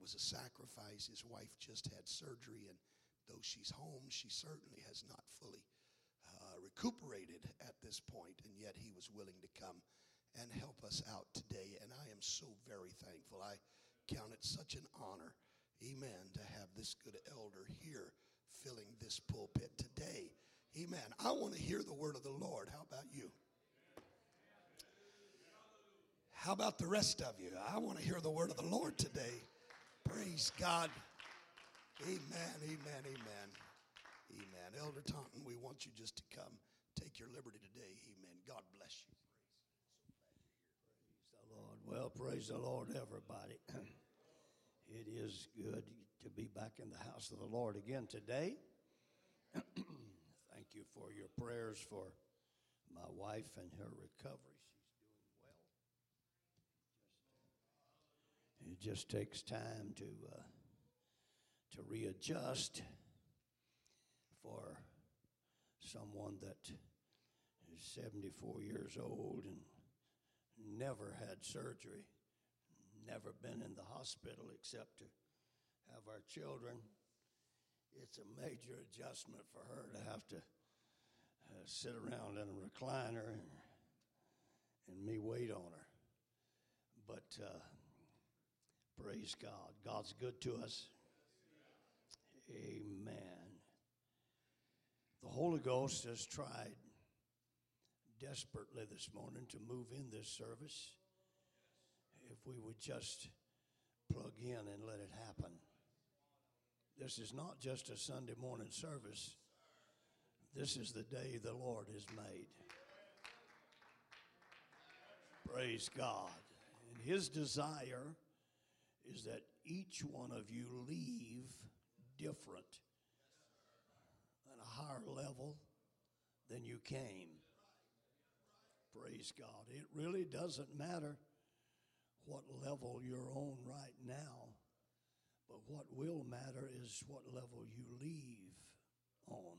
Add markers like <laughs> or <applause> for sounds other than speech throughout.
it was a sacrifice. His wife just had surgery, and though she's home, she certainly has not fully uh, recuperated at this point, and yet he was willing to come and help us out today. And I am so very thankful. I count it such an honor, amen, to have this good elder here filling this pulpit today. Amen. I want to hear the word of the Lord. How about you? How about the rest of you? I want to hear the word of the Lord today. Praise God. Amen, amen, amen. Amen. Elder Taunton, we want you just to come. Take your liberty today. Amen. God bless you. Praise the Lord. Well, praise the Lord, everybody. <clears throat> It is good to be back in the house of the Lord again today. <clears throat> Thank you for your prayers for my wife and her recovery. She's doing well. It just takes time to uh, to readjust for someone that is 74 years old and never had surgery, never been in the hospital except to have our children. It's a major adjustment for her to have to uh, sit around in a recliner and, and me wait on her. But uh, praise God. God's good to us. Amen. The Holy Ghost has tried desperately this morning to move in this service. If we would just plug in and let it happen. This is not just a Sunday morning service, this is the day the Lord has made. Praise God. And His desire is that each one of you leave different on a higher level than you came. Praise God. It really doesn't matter what level you're on right now, but what will matter is what level you leave on.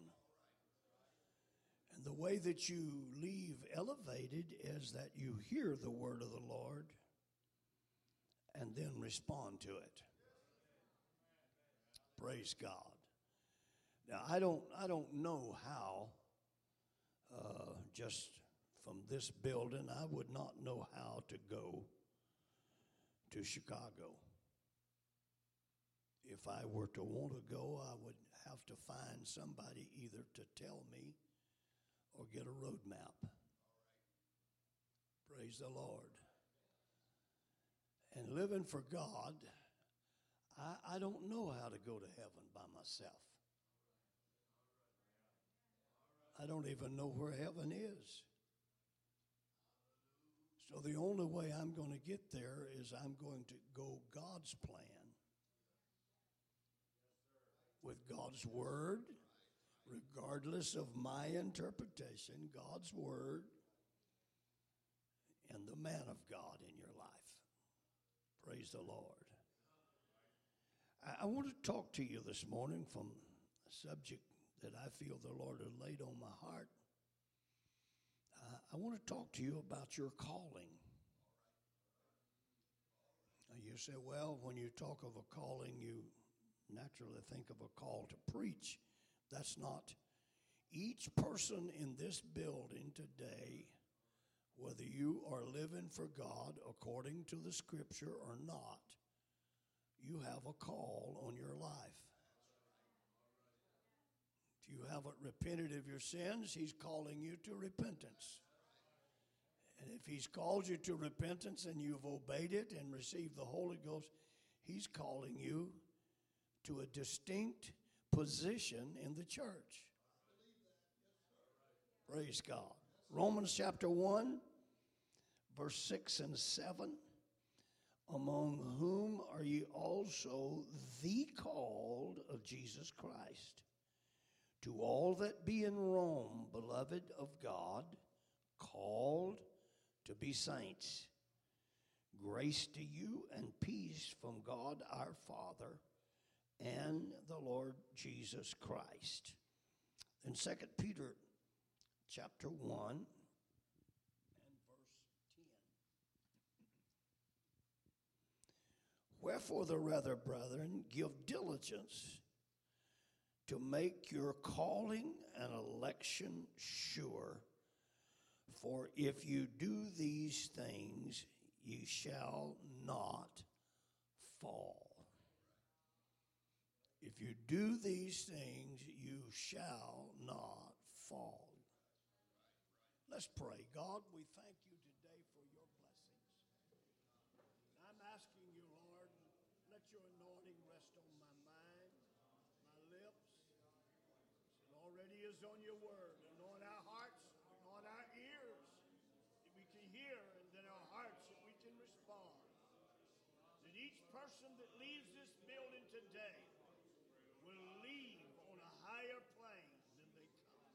And the way that you leave elevated is that you hear the word of the Lord and then respond to it. Praise God. Now I don't I don't know how uh, just from this building I would not know how to go to Chicago. If I were to want to go, I would have to find somebody either to tell me or get a road map. Praise the Lord. And living for God, I, I don't know how to go to heaven by myself. I don't even know where heaven is. So the only way I'm going to get there is I'm going to go God's plan with God's word, regardless of my interpretation, God's word and the man of God in your life. Praise the Lord. I, I want to talk to you this morning from a subject that I feel the Lord has laid on my heart. Uh, I want to talk to you about your calling. You say, well, when you talk of a calling, you naturally think of a call to preach. That's not. Each person in this building today, whether you are living for God according to the scripture or not, you have a call on your life. If you haven't repented of your sins, He's calling you to repentance. And if He's called you to repentance and you've obeyed it and received the Holy Ghost, He's calling you to a distinct position in the church. Praise God. Romans chapter 1, verse 6 and 7. Among whom are ye also the called of Jesus Christ? To all that be in Rome, beloved of God, called to be saints, grace to you and peace from God our Father and the Lord Jesus Christ. In 2 Peter chapter 1 and verse 10. Therefore, the rather, brethren, give diligence to make your calling and election sure. For if you do these things, you shall not fall. If you do these things, you shall not fall. Let's pray. God, we thank you today for your blessings. I'm asking you, Lord, let your anointing rest on my mind, my lips. It already is on your word. Anoint our hearts, anoint our ears, that we can hear, and then our hearts that we can respond. Each person that leaves this building today will leave on a higher plane than they come.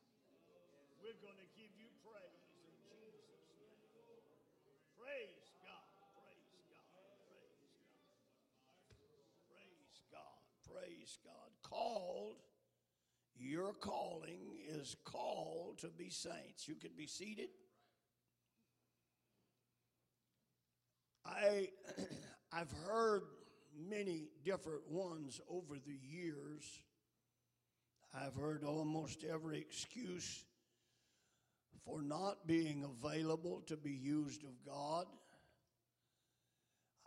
We're going to give you praise in Jesus' name. Praise God. Praise God. Praise God. Praise God. Praise God. Called, your calling is called to be saints. You can be seated. I <clears throat> I've heard many different ones over the years. I've heard almost every excuse for not being available to be used of God.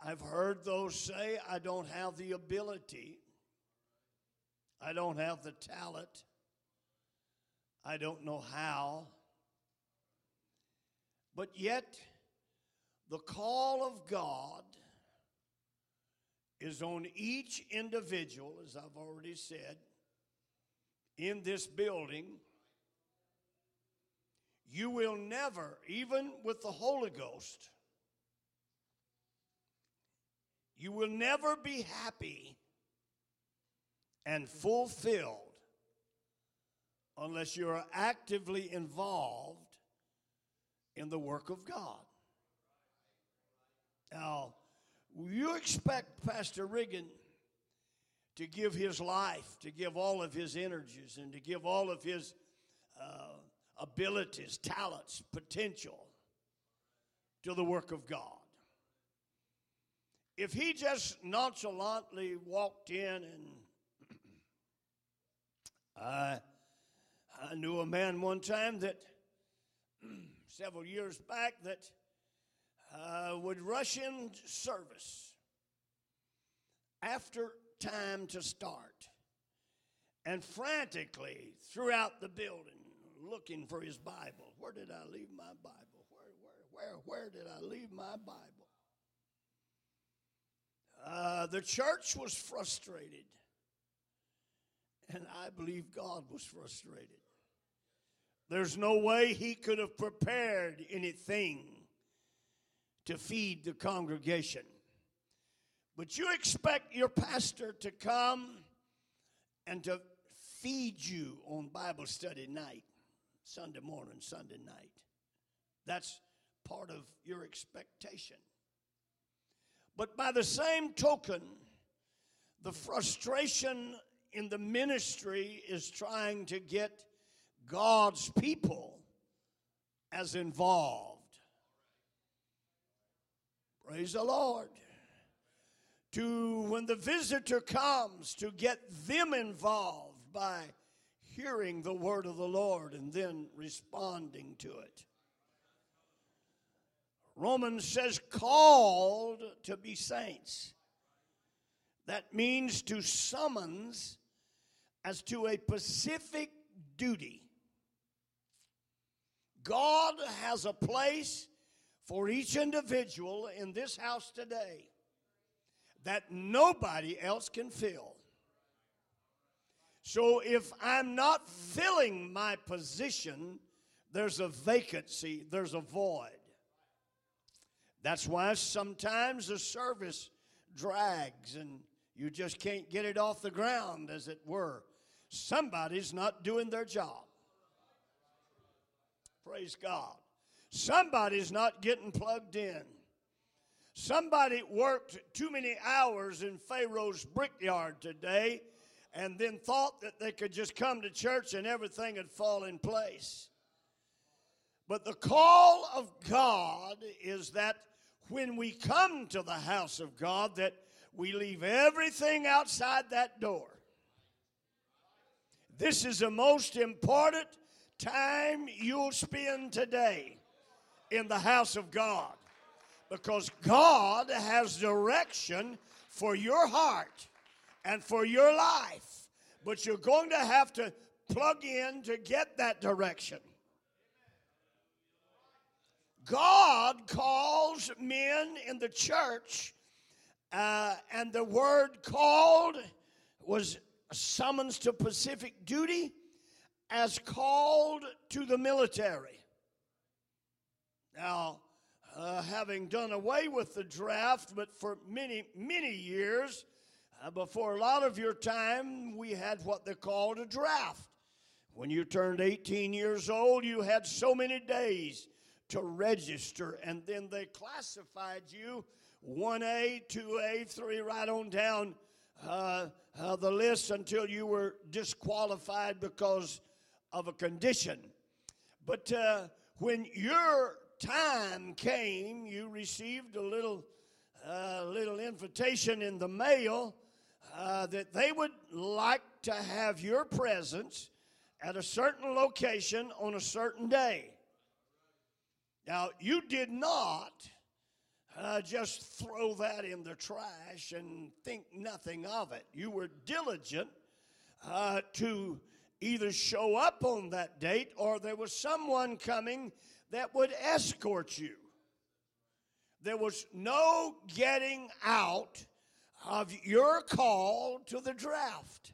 I've heard those say, I don't have the ability, I don't have the talent, I don't know how. But yet, the call of God is on each individual, as I've already said, in this building. You will never, even with the Holy Ghost, you will never be happy and fulfilled unless you are actively involved in the work of God. Now, you expect Pastor Riggin to give his life, to give all of his energies, and to give all of his uh, abilities, talents, potential to the work of God. If he just nonchalantly walked in and <clears throat> I, I knew a man one time that <clears throat> several years back that uh, would rush in service after time to start and frantically throughout the building looking for his Bible. Where did I leave my Bible? Where, where, where, where did I leave my Bible? Uh, the church was frustrated, and I believe God was frustrated. There's no way he could have prepared anything to feed the congregation. But you expect your pastor to come and to feed you on Bible study night, Sunday morning, Sunday night. That's part of your expectation. But by the same token, the frustration in the ministry is trying to get God's people as involved. Praise the Lord. To when the visitor comes, to get them involved by hearing the word of the Lord and then responding to it. Romans says, called to be saints. That means to summons as to a specific duty. God has a place for each individual in this house today that nobody else can fill. So if I'm not filling my position, there's a vacancy, there's a void. That's why sometimes the service drags and you just can't get it off the ground, as it were. Somebody's not doing their job. Praise God. Somebody's not getting plugged in. Somebody worked too many hours in Pharaoh's brickyard today and then thought that they could just come to church and everything would fall in place. But the call of God is that when we come to the house of God that we leave everything outside that door. This is the most important time you'll spend today in the house of God because God has direction for your heart and for your life. But you're going to have to plug in to get that direction. God calls men in the church, uh, and the word called was summons to pacific duty as called to the military. Now, uh, having done away with the draft, but for many, many years, uh, before a lot of your time, we had what they called a draft. When you turned 18 years old, you had so many days to register, and then they classified you 1A, 2A, 3, right on down uh, uh, the list until you were disqualified because of a condition. But uh, when your time came, you received a little, uh, little invitation in the mail uh, that they would like to have your presence at a certain location on a certain day. Now, you did not uh, just throw that in the trash and think nothing of it. You were diligent uh, to either show up on that date or there was someone coming that would escort you. There was no getting out of your call to the draft.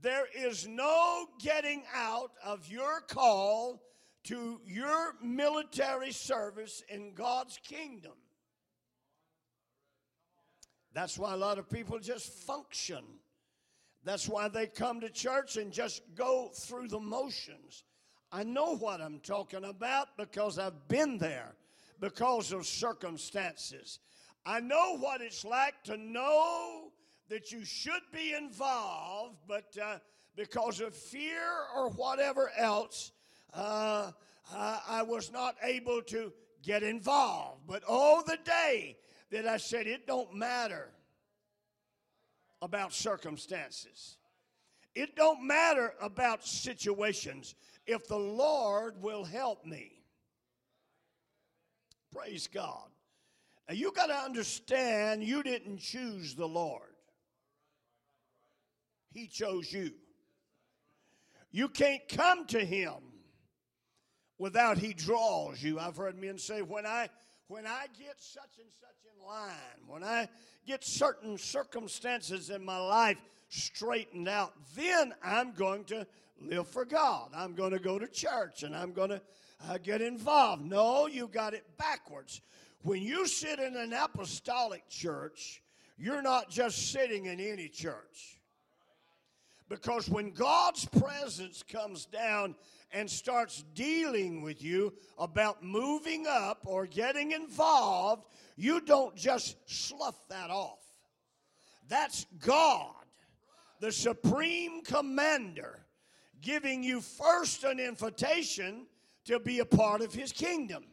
There is no getting out of your call to your military service in God's kingdom. That's why a lot of people just function. That's why they come to church and just go through the motions. I know what I'm talking about because I've been there because of circumstances. I know what it's like to know that you should be involved, but uh, because of fear or whatever else, uh, uh, I was not able to get involved. But oh, the day that I said it don't matter about circumstances. It don't matter about situations if the Lord will help me. Praise God. Now you got to understand you didn't choose the Lord. He chose you. You can't come to him without he draws you. I've heard men say, when I when I get such and such in line, when I get certain circumstances in my life straightened out, then I'm going to live for God. I'm going to go to church and I'm going to uh, get involved. No, you got it backwards. When you sit in an apostolic church, you're not just sitting in any church. Because when God's presence comes down and starts dealing with you about moving up or getting involved, you don't just slough that off. That's God, the supreme commander, giving you first an invitation to be a part of his kingdom.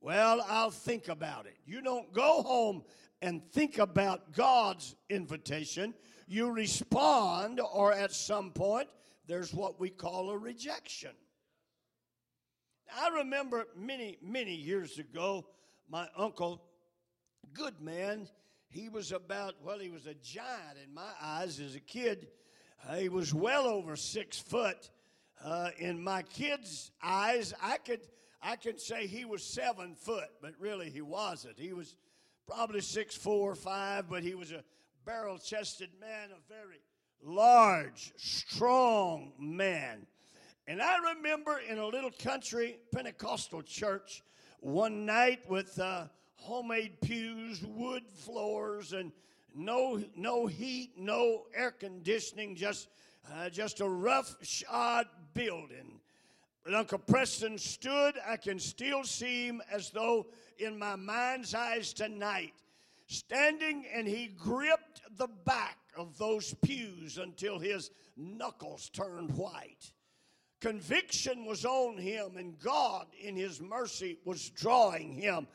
Well, I'll think about it. You don't go home and think about God's invitation you respond, or at some point, there's what we call a rejection. I remember many, many years ago, my uncle, good man, he was about, well, he was a giant in my eyes as a kid. He was well over six foot. Uh, in my kids' eyes, I could, I could say he was seven foot, but really he wasn't. He was probably six, four, five, but he was a barrel chested man, a very large, strong man. And I remember in a little country Pentecostal church one night with uh, homemade pews, wood floors, and no, no heat, no air conditioning, just, uh, just a rough shod building. But Uncle Preston stood, I can still see him as though in my mind's eyes tonight standing and he gripped the back of those pews until his knuckles turned white. Conviction was on him, and God, in his mercy, was drawing him.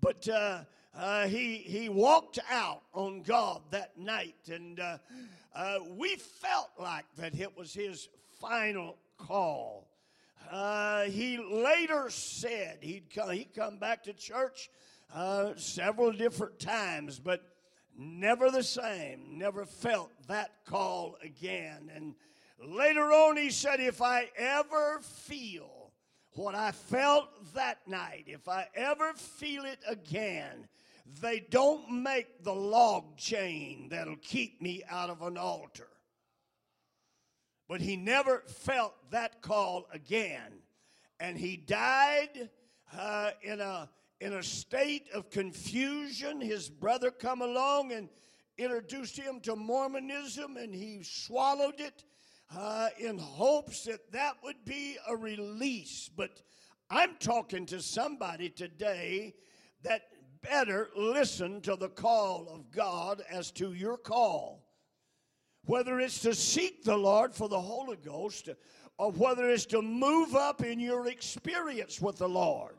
But uh, uh, he, he walked out on God that night, and uh, uh, we felt like that it was his final call. Uh, he later said he'd come, he'd come back to church uh, several different times, but never the same, never felt that call again. And later on, he said, If I ever feel what I felt that night, if I ever feel it again, they don't make the log chain that'll keep me out of an altar. But he never felt that call again. And he died uh, in, a, in a state of confusion. His brother come along and introduced him to Mormonism, and he swallowed it uh, in hopes that that would be a release. But I'm talking to somebody today that better listen to the call of God as to your call. Whether it's to seek the Lord for the Holy Ghost or whether it's to move up in your experience with the Lord.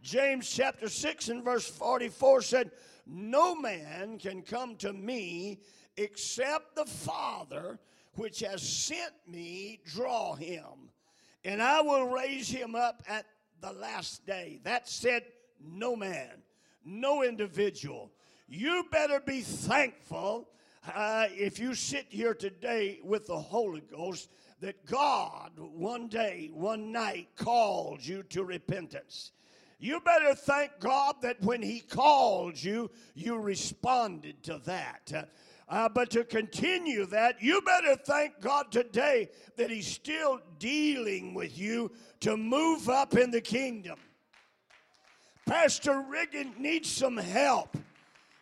James chapter 6 and verse 44 said, No man can come to me except the Father which has sent me draw him, and I will raise him up at the last day. That said, no man no individual. You better be thankful uh, if you sit here today with the Holy Ghost that God one day, one night called you to repentance. You better thank God that when He called you, you responded to that. Uh, but to continue that, you better thank God today that He's still dealing with you to move up in the kingdom. Pastor Riggin needs some help.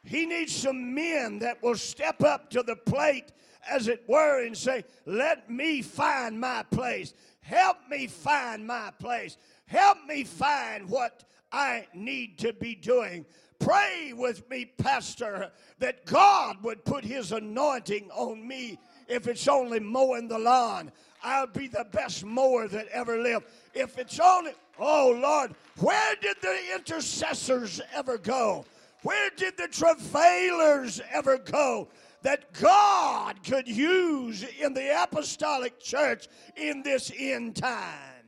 He needs some men that will step up to the plate, as it were, and say, Let me find my place. Help me find my place. Help me find what I need to be doing. Pray with me, Pastor, that God would put his anointing on me if it's only mowing the lawn. I'll be the best mower that ever lived. If it's only, oh Lord, where did the intercessors ever go? Where did the travailers ever go? That God could use in the apostolic church in this end time.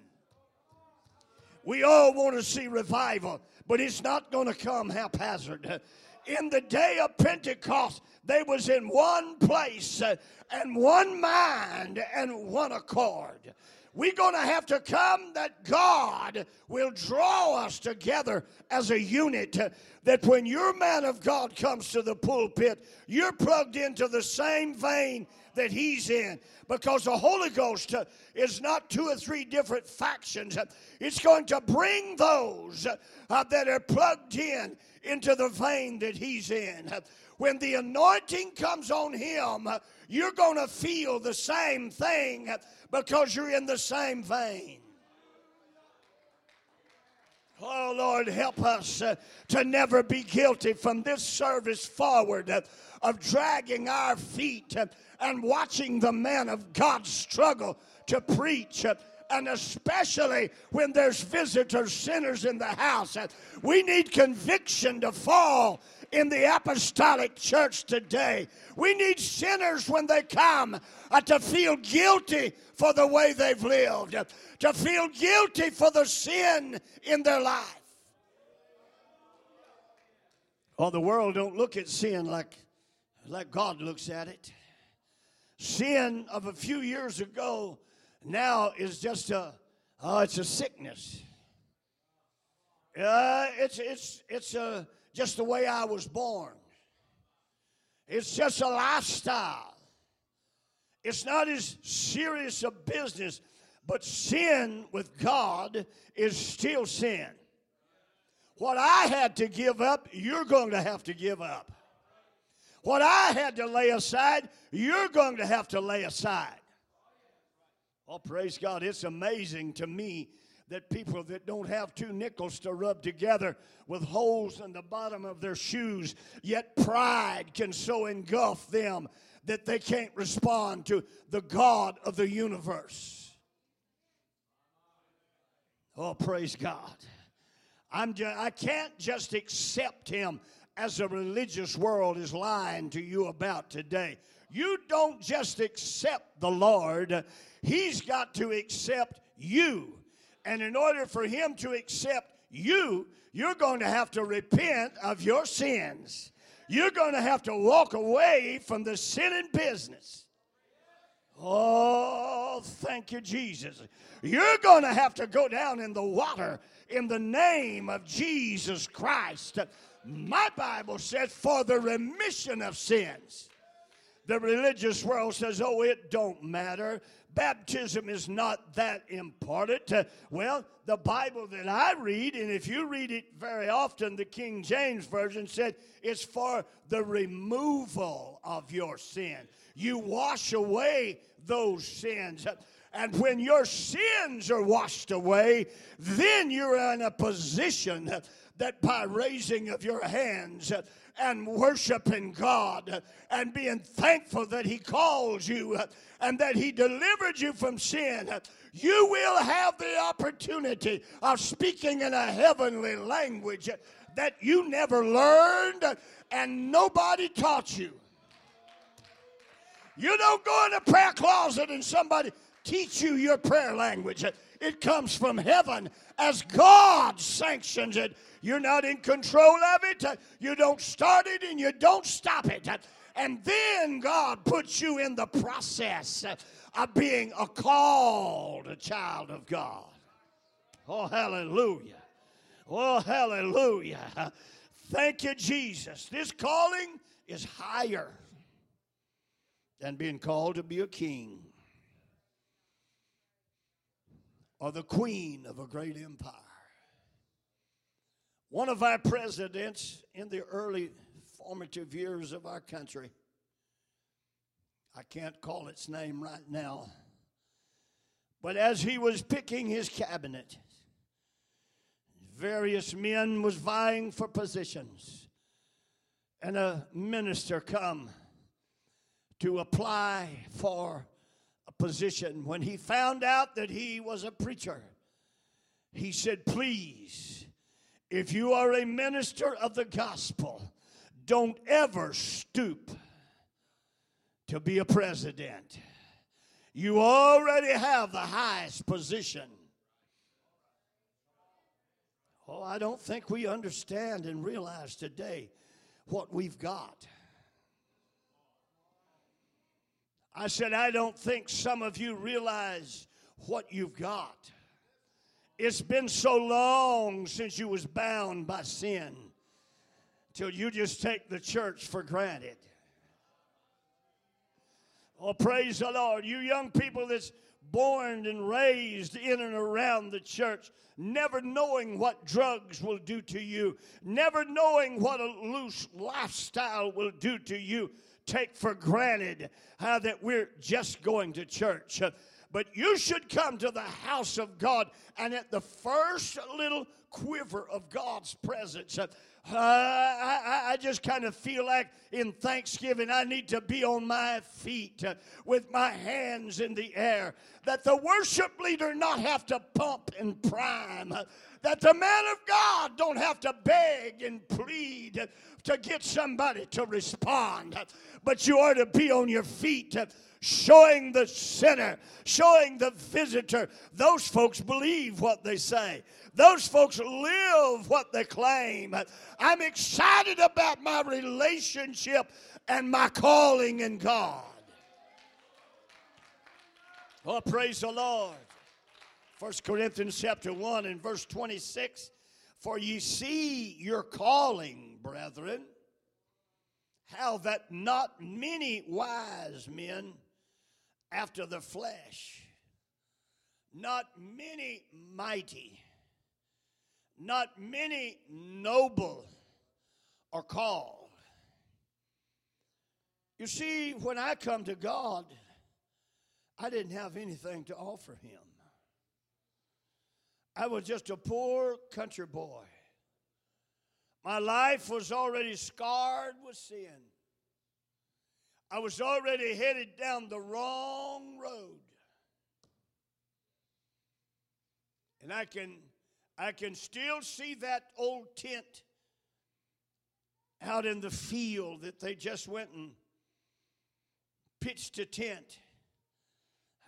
We all want to see revival, but it's not going to come haphazard. In the day of Pentecost, they was in one place uh, and one mind and one accord. We're going to have to come that God will draw us together as a unit. Uh, that when your man of God comes to the pulpit, you're plugged into the same vein that he's in. Because the Holy Ghost uh, is not two or three different factions, it's going to bring those uh, that are plugged in into the vein that he's in. When the anointing comes on him, you're going to feel the same thing because you're in the same vein. Oh, Lord, help us uh, to never be guilty from this service forward uh, of dragging our feet uh, and watching the men of God struggle to preach. Uh, and especially when there's visitors, sinners in the house. Uh, we need conviction to fall in the apostolic church today. We need sinners when they come uh, to feel guilty for the way they've lived, to feel guilty for the sin in their life. Oh, the world don't look at sin like, like God looks at it. Sin of a few years ago now is just a, oh, it's a sickness. Uh, it's, it's, it's a, just the way I was born. It's just a lifestyle. It's not as serious a business, but sin with God is still sin. What I had to give up, you're going to have to give up. What I had to lay aside, you're going to have to lay aside. Oh, praise God. It's amazing to me that people that don't have two nickels to rub together with holes in the bottom of their shoes, yet pride can so engulf them that they can't respond to the God of the universe. Oh, praise God. I'm just, I can't just accept him as the religious world is lying to you about today. You don't just accept the Lord, He's got to accept you. And in order for Him to accept you, you're going to have to repent of your sins. You're going to have to walk away from the sinning business. Oh, thank you, Jesus. You're going to have to go down in the water in the name of Jesus Christ. My Bible says, for the remission of sins. The religious world says, oh, it don't matter. Baptism is not that important. Uh, well, the Bible that I read, and if you read it very often, the King James Version said it's for the removal of your sin. You wash away those sins. And when your sins are washed away, then you're in a position that by raising of your hands and worshiping God and being thankful that He calls you and that He delivered you from sin, you will have the opportunity of speaking in a heavenly language that you never learned and nobody taught you. You don't go in a prayer closet and somebody teach you your prayer language. It comes from heaven as God sanctions it. You're not in control of it. You don't start it and you don't stop it. And then God puts you in the process of being a called child of God. Oh, hallelujah. Oh, hallelujah. Thank you, Jesus. This calling is higher than being called to be a king or the queen of a great empire. One of our presidents in the early formative years of our country, I can't call its name right now, but as he was picking his cabinet, various men was vying for positions, and a minister come to apply for position. When he found out that he was a preacher, he said, Please, if you are a minister of the gospel, don't ever stoop to be a president. You already have the highest position. Oh, I don't think we understand and realize today what we've got. I said, I don't think some of you realize what you've got. It's been so long since you was bound by sin till you just take the church for granted. Oh, praise the Lord. You young people that's born and raised in and around the church, never knowing what drugs will do to you, never knowing what a loose lifestyle will do to you take for granted how that we're just going to church. But you should come to the house of God, and at the first little quiver of God's presence, uh, I, I, just kind of feel like in Thanksgiving I need to be on my feet uh, with my hands in the air. That the worship leader not have to pump and prime. That the man of God don't have to beg and plead to get somebody to respond, but you are to be on your feet showing the sinner, showing the visitor. Those folks believe what they say. Those folks live what they claim. I'm excited about my relationship and my calling in God. Oh, praise the Lord. 1 Corinthians chapter 1 and verse 26 For ye see your calling, brethren, how that not many wise men after the flesh, not many mighty, not many noble are called. You see, when I come to God, I didn't have anything to offer Him. I was just a poor country boy. My life was already scarred with sin. I was already headed down the wrong road. And I can I can still see that old tent out in the field that they just went and pitched a tent.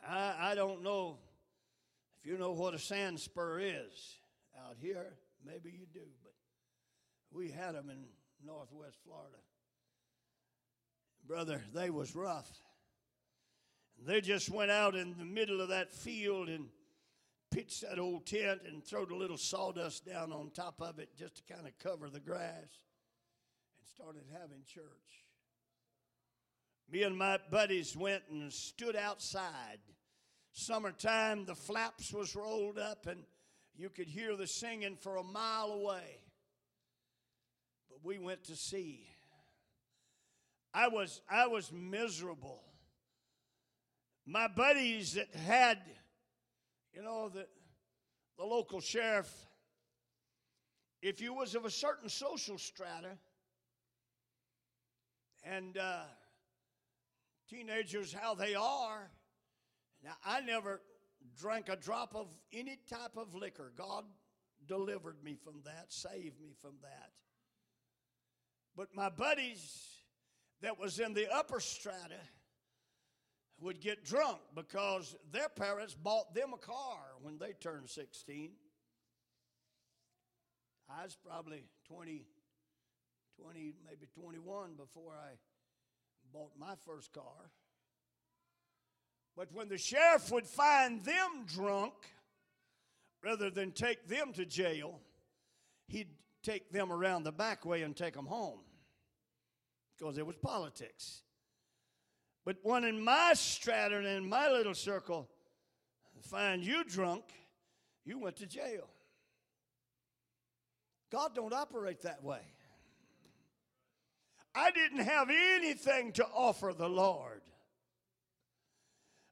I, I don't know if you know what a sand spur is out here. Maybe you do, but we had them in northwest Florida. Brother, they was rough. They just went out in the middle of that field and pitched that old tent and throwed a little sawdust down on top of it just to kind of cover the grass and started having church. Me and my buddies went and stood outside. Summertime, the flaps was rolled up and you could hear the singing for a mile away. But we went to see. I was I was miserable. My buddies that had you know, the, the local sheriff, if you was of a certain social strata, and uh, teenagers how they are. Now, I never drank a drop of any type of liquor. God delivered me from that, saved me from that. But my buddies that was in the upper strata, would get drunk because their parents bought them a car when they turned 16. I was probably 20, 20, maybe 21 before I bought my first car. But when the sheriff would find them drunk, rather than take them to jail, he'd take them around the back way and take them home because it was politics. But one in my strata and in my little circle find you drunk, you went to jail. God don't operate that way. I didn't have anything to offer the Lord,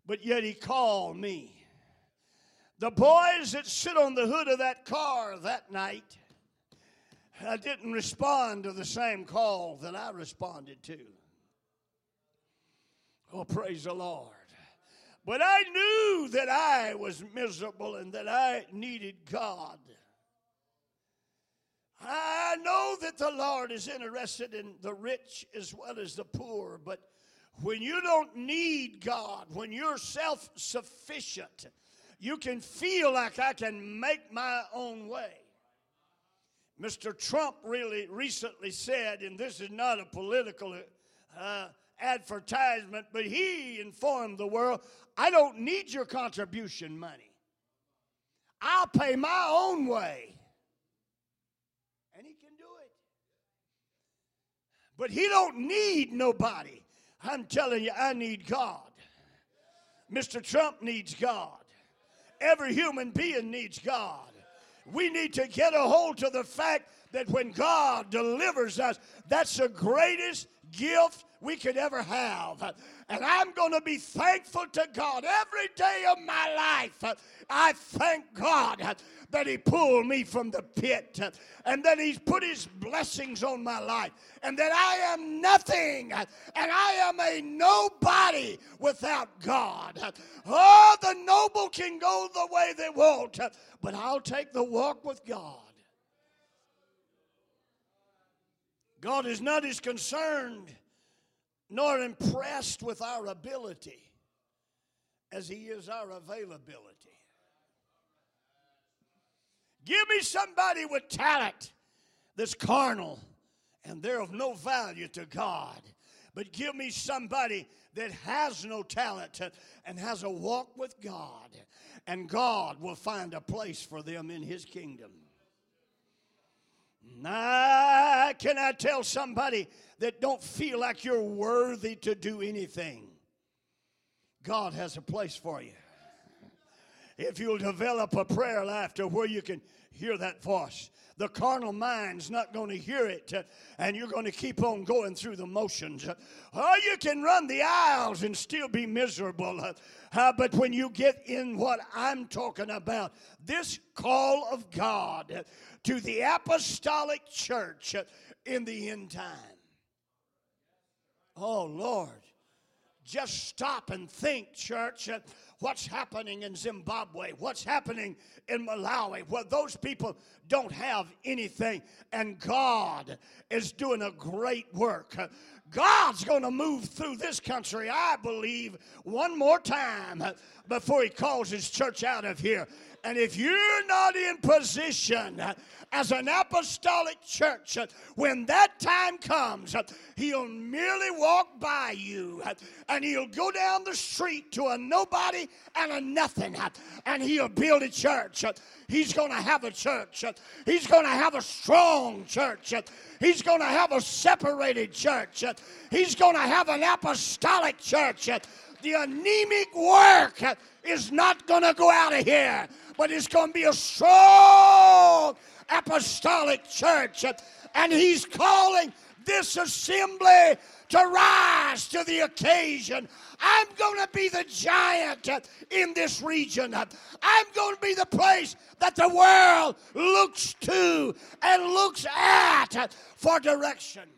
but yet He called me. The boys that sit on the hood of that car that night, I didn't respond to the same call that I responded to. Oh, praise the Lord. But I knew that I was miserable and that I needed God. I know that the Lord is interested in the rich as well as the poor, but when you don't need God, when you're self sufficient, you can feel like I can make my own way. Mr. Trump really recently said, and this is not a political uh, advertisement, but he informed the world I don't need your contribution money. I'll pay my own way. And he can do it. But he don't need nobody. I'm telling you, I need God. Mr. Trump needs God. Every human being needs God. We need to get a hold to the fact that when God delivers us, that's the greatest gift we could ever have. And I'm going to be thankful to God every day of my life. I thank God that He pulled me from the pit and that He's put His blessings on my life and that I am nothing and I am a nobody without God. Oh, the noble can go the way they want, but I'll take the walk with God. God is not as concerned nor impressed with our ability as he is our availability. Give me somebody with talent that's carnal and they're of no value to God. But give me somebody that has no talent and has a walk with God, and God will find a place for them in His kingdom. Now, can I tell somebody that don't feel like you're worthy to do anything? God has a place for you. If you'll develop a prayer life to where you can hear that voice, the carnal mind's not going to hear it, uh, and you're going to keep on going through the motions. Uh, or you can run the aisles and still be miserable. Uh, but when you get in what I'm talking about, this call of God to the apostolic church in the end time. Oh, Lord. just stop and think, church, what's happening in Zimbabwe, what's happening in Malawi, where those people don't have anything, and God is doing a great work. God's going to move through this country, I believe, one more time before He calls His church out of here. And if you're not in position uh, as an apostolic church, uh, when that time comes, uh, he'll merely walk by you and he'll go down the street to a nobody and a nothing and he'll build a church. He's going to have a church. He's going to have a strong church. He's going to have a separated church. He's going to have an apostolic church. The anemic work is not going to go out of here but it's going to be a strong apostolic church. And he's calling this assembly to rise to the occasion. I'm going to be the giant in this region. I'm going to be the place that the world looks to and looks at for direction.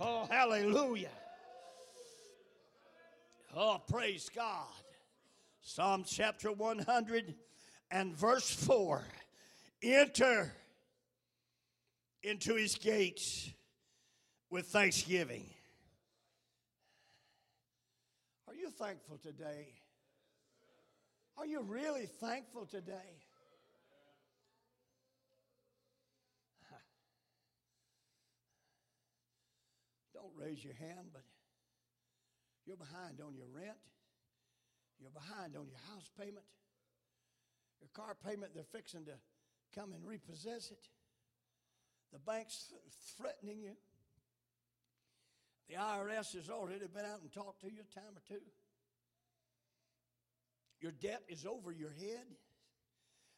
Oh, hallelujah. Oh, praise God. Psalm chapter 100 and verse 4 enter into his gates with thanksgiving. Are you thankful today? Are you really thankful today? Don't raise your hand, but you're behind on your rent. You're behind on your house payment. Your car payment, they're fixing to come and repossess it. The bank's threatening you. The IRS has already been out and talked to you a time or two. Your debt is over your head.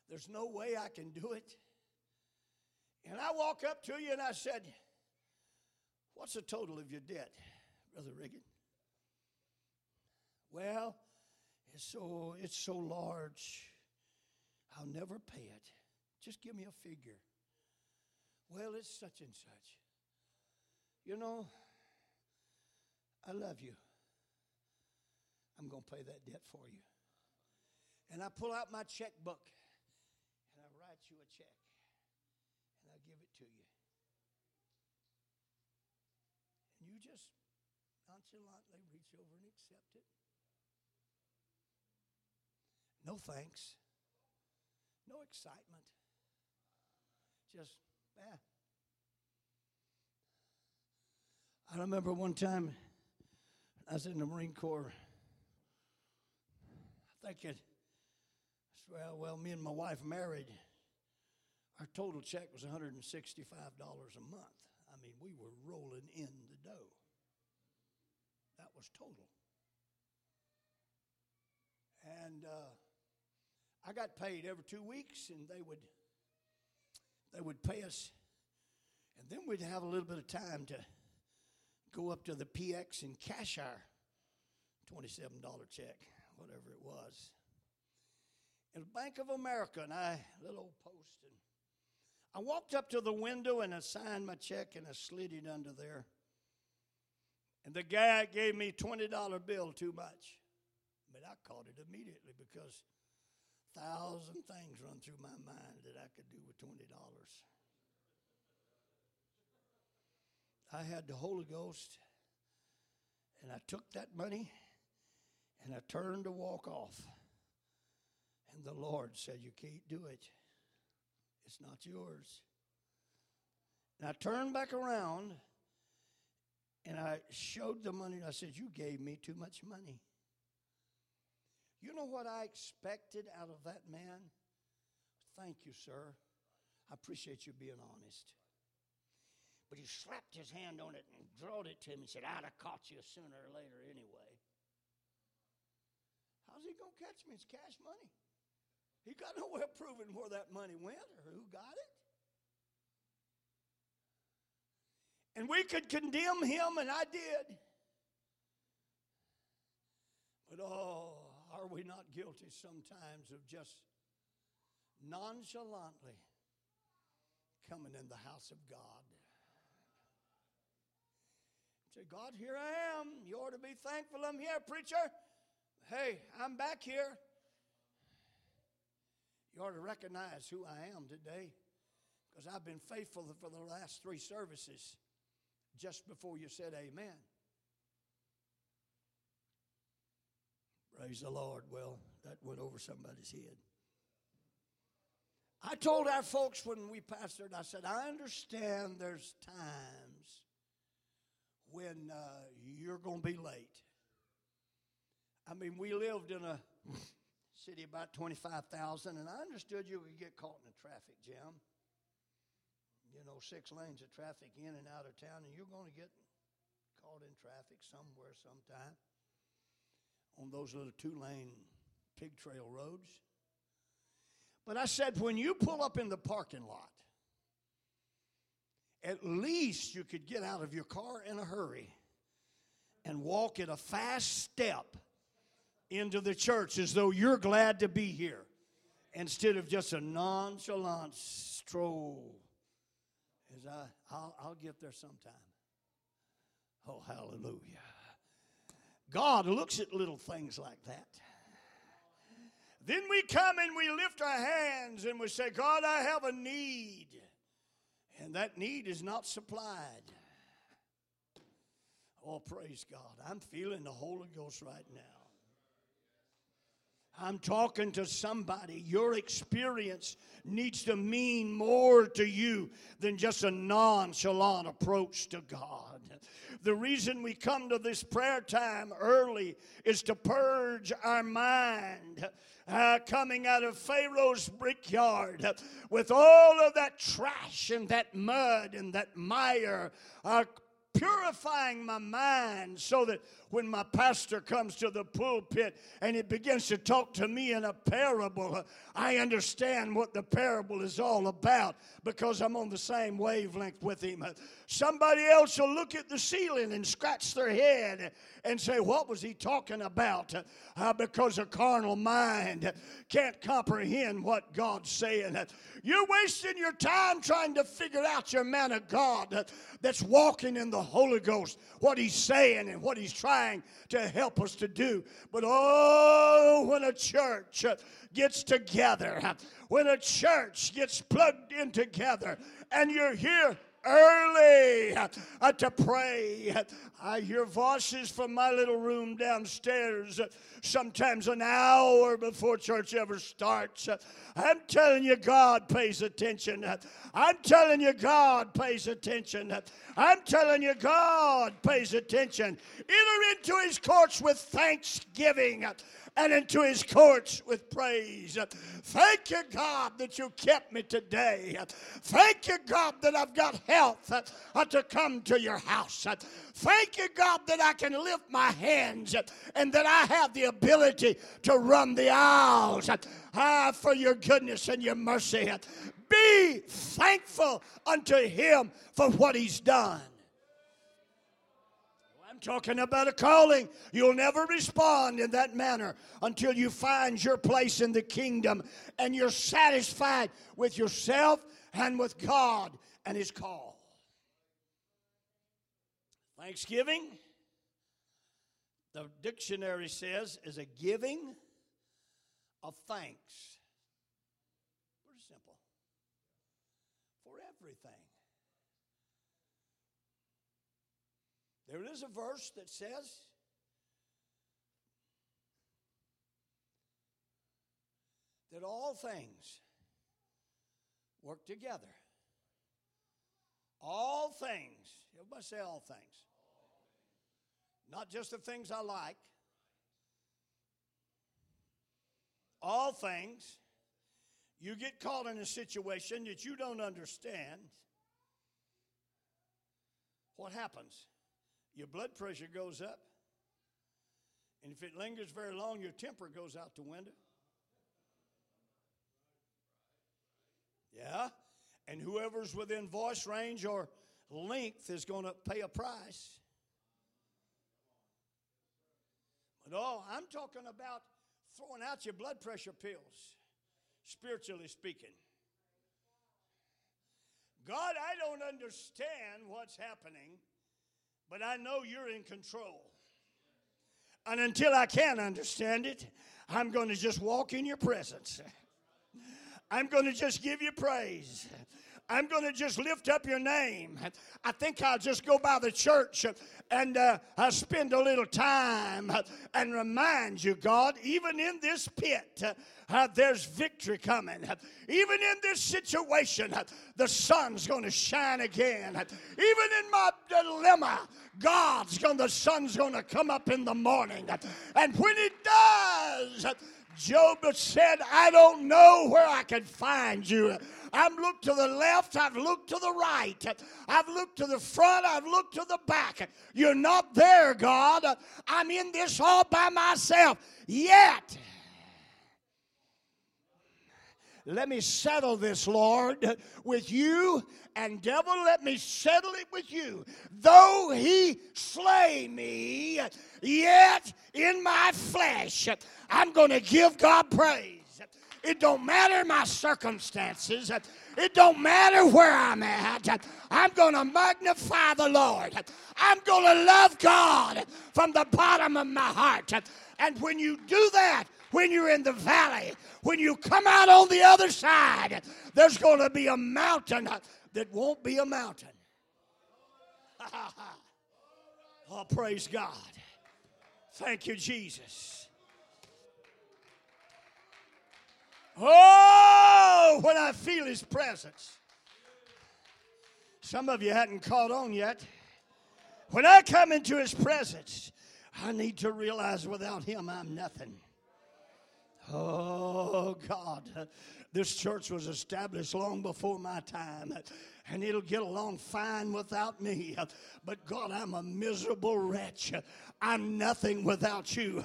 There's no way I can do it. And I walk up to you and I said, What's the total of your debt, Brother Riggin? Well, it's so it's so large. I'll never pay it. Just give me a figure. Well, it's such and such. You know, I love you. I'm going to pay that debt for you. And I pull out my checkbook and I write you a check and I give it to you. And you just nonchalantly reach over and accept it. No thanks. No excitement. Just, eh. I remember one time I was in the Marine Corps thinking, well, well, me and my wife married. Our total check was $165 a month. I mean, we were rolling in the dough. That was total. And uh, I got paid every two weeks, and they would they would pay us, and then we'd have a little bit of time to go up to the PX and cash our twenty-seven dollar check, whatever it was. And Bank of America, and I little old post, and I walked up to the window and I signed my check and I slid it under there. And the guy gave me $20 bill too much. But I caught it immediately because thousand things run through my mind that I could do with $20. I had the Holy Ghost, and I took that money and I turned to walk off. And the Lord said, You can't do it, it's not yours. And I turned back around and I showed the money. And I said, You gave me too much money. You know what I expected out of that man? Thank you, sir. I appreciate you being honest. But he slapped his hand on it and drawed it to him and said, I'd have caught you sooner or later anyway. How's he going to catch me? It's cash money. He got no way of proving where that money went or who got it. And we could condemn him, and I did. But oh, are we not guilty sometimes of just nonchalantly coming in the house of God? Say, God, here I am. You ought to be thankful I'm here, preacher. Hey, I'm back here. You ought to recognize who I am today because I've been faithful for the last three services just before you said amen. Praise the Lord. Well, that went over somebody's head. I told our folks when we pastored, I said, I understand there's times when uh, you're going to be late. I mean, we lived in a <laughs> city about 25,000, and I understood you could get caught in a traffic jam. You know, six lanes of traffic in and out of town, and you're going to get caught in traffic somewhere, sometime on those little two lane pig trail roads. But I said, when you pull up in the parking lot, at least you could get out of your car in a hurry and walk at a fast step into the church as though you're glad to be here instead of just a nonchalant stroll. As I, I'll, I'll get there sometime. Oh, hallelujah. God looks at little things like that. Then we come and we lift our hands and we say, God, I have a need. And that need is not supplied. Oh, praise God. I'm feeling the Holy Ghost right now. I'm talking to somebody. Your experience needs to mean more to you than just a nonchalant approach to God. The reason we come to this prayer time early is to purge our mind. Uh, coming out of Pharaoh's brickyard with all of that trash and that mud and that mire, uh, purifying my mind so that when my pastor comes to the pulpit and he begins to talk to me in a parable, I understand what the parable is all about because I'm on the same wavelength with him. Somebody else will look at the ceiling and scratch their head and say, What was he talking about? Uh, because a carnal mind can't comprehend what God's saying. You're wasting your time trying to figure out your man of God that's walking in the Holy Ghost, what he's saying and what he's trying to help us to do. But oh, when a church gets together, when a church gets plugged in together, and you're here early uh, to pray. I hear voices from my little room downstairs, uh, sometimes an hour before church ever starts. Uh, I'm telling you, God pays attention. Uh, I'm telling you, God pays attention. I'm telling you, God pays attention. Enter into his courts with thanksgiving and into his courts with praise. Thank you, God, that you kept me today. Thank you, God, that I've got health uh, to come to your house. Thank you, God, that I can lift my hands and that I have the ability to run the aisles ah, for your goodness and your mercy. Be thankful unto him for what he's done. Talking about a calling. You'll never respond in that manner until you find your place in the kingdom and you're satisfied with yourself and with God and His call. Thanksgiving, the dictionary says, is a giving of thanks. Pretty simple. For everything. There is a verse that says, that all things work together. All things. Everybody say all things. Not just the things I like. All things. You get caught in a situation that you don't understand. What happens? Your blood pressure goes up. And if it lingers very long, your temper goes out the window. Yeah? And whoever's within voice range or length is going to pay a price. But oh, I'm talking about throwing out your blood pressure pills, spiritually speaking. God, I don't understand what's happening But I know you're in control. And until I can understand it, I'm going to just walk in your presence. I'm going to just give you praise. I'm going to just lift up your name. I think I'll just go by the church and uh, I'll spend a little time and remind you, God, even in this pit, uh, there's victory coming. Even in this situation, the sun's going to shine again. Even in my dilemma, God's going, the sun's going to come up in the morning. And when it does, Job said, I don't know where I can find you. I've looked to the left, I've looked to the right, I've looked to the front, I've looked to the back. You're not there, God. I'm in this all by myself. Yet, let me settle this, Lord, with you, and devil, let me settle it with you. Though he slay me, yet in my flesh, I'm going to give God praise. It don't matter my circumstances. It don't matter where I'm at. I'm going to magnify the Lord. I'm going to love God from the bottom of my heart. And when you do that, when you're in the valley, when you come out on the other side, there's going to be a mountain that won't be a mountain. <laughs> oh, praise God. Thank you, Jesus. Oh, when I feel His presence. Some of you hadn't caught on yet. When I come into His presence, I need to realize without Him I'm nothing. Oh, God. This church was established long before my time, and it'll get along fine without me. But God, I'm a miserable wretch. I'm nothing without you.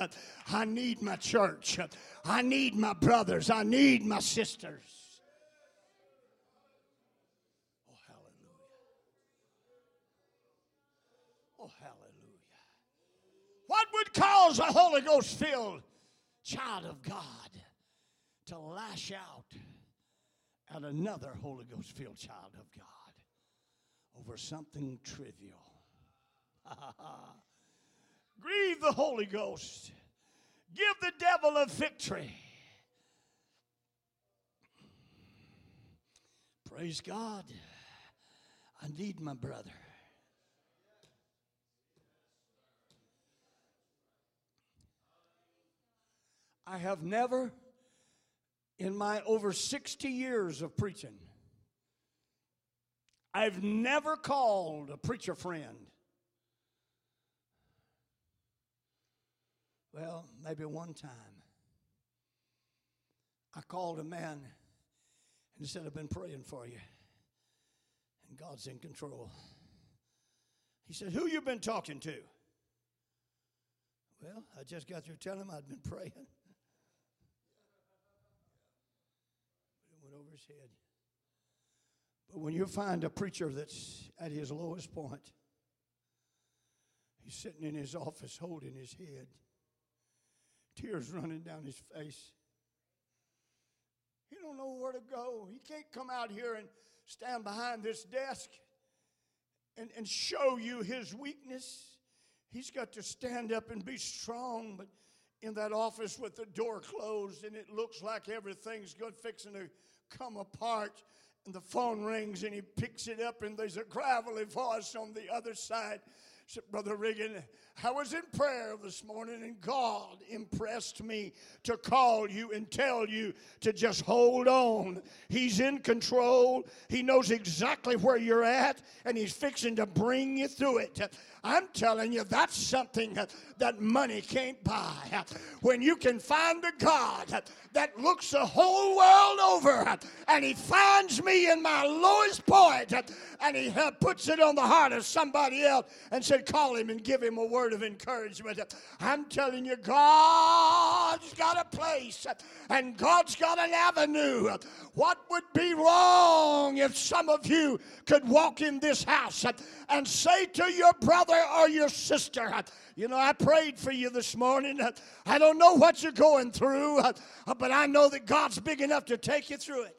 I need my church. I need my brothers. I need my sisters. Oh, hallelujah. Oh, hallelujah. What would cause a Holy Ghost filled child of God to lash out at another Holy Ghost filled child of God over something trivial. <laughs> Grieve the Holy Ghost. Give the devil a victory. Praise God. I need my brother. I have never, in my over 60 years of preaching, I've never called a preacher friend. Well, maybe one time. I called a man and said, I've been praying for you. And God's in control. He said, Who you been talking to? Well, I just got through telling him I'd been praying. Over his head. But when you find a preacher that's at his lowest point, he's sitting in his office holding his head, tears running down his face. He don't know where to go. He can't come out here and stand behind this desk and, and show you his weakness. He's got to stand up and be strong, but in that office with the door closed and it looks like everything's good fixing to come apart. And the phone rings and he picks it up, and there's a gravelly voice on the other side. Brother Riggin, I was in prayer this morning, and God impressed me to call you and tell you to just hold on. He's in control, He knows exactly where you're at, and He's fixing to bring you through it. I'm telling you, that's something that money can't buy. When you can find a God that looks the whole world over and He finds me in my lowest point and He puts it on the heart of somebody else and Call Him and give Him a word of encouragement. I'm telling you, God's got a place and God's got an avenue. What would be wrong if some of you could walk in this house and say to your brother or your sister, you know, I prayed for you this morning. I don't know what you're going through, but I know that God's big enough to take you through it.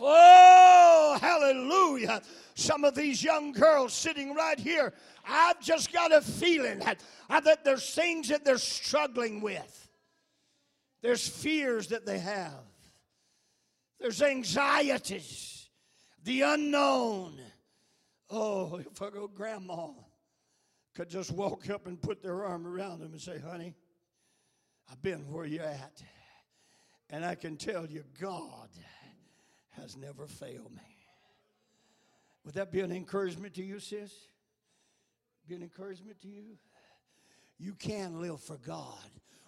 Oh, hallelujah. Some of these young girls sitting right here, I've just got a feeling that, uh, that there's things that they're struggling with. There's fears that they have. There's anxieties, the unknown. Oh, if I go, Grandma could just walk up and put their arm around them and say, Honey, I've been where you're at. And I can tell you, God has never failed me. Would that be an encouragement to you, sis? Be an encouragement to you? You can live for God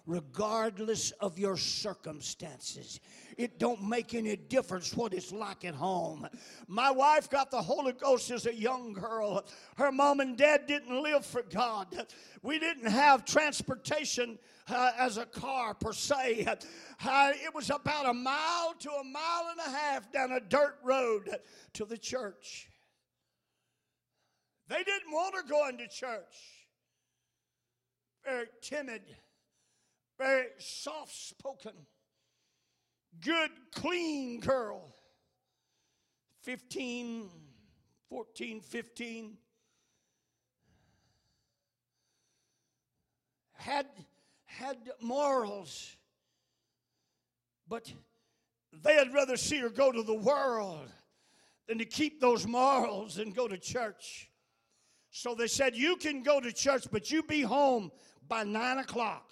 regardless of your circumstances. It don't make any difference what it's like at home. My wife got the Holy Ghost as a young girl. Her mom and dad didn't live for God. We didn't have transportation uh, as a car per se. Uh, it was about a mile to a mile and a half down a dirt road to the church. They didn't want her going to church. Very timid very soft spoken, good, clean girl. 15, 14, 15. Had, had morals, but they had rather see her go to the world than to keep those morals and go to church. So they said, You can go to church, but you be home by nine o'clock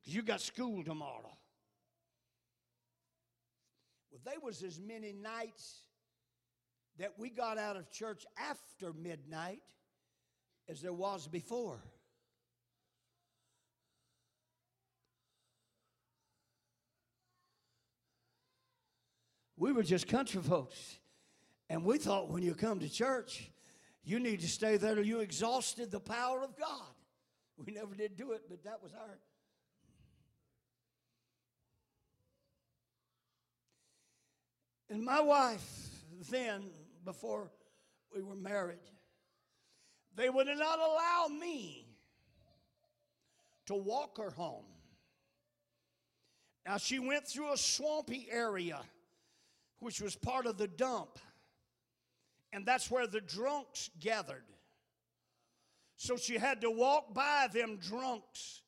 because you got school tomorrow. Well, there was as many nights that we got out of church after midnight as there was before. We were just country folks. And we thought when you come to church, you need to stay there till you exhausted the power of God. We never did do it, but that was our And my wife, then, before we were married, they would not allow me to walk her home. Now, she went through a swampy area, which was part of the dump, and that's where the drunks gathered. So she had to walk by them drunks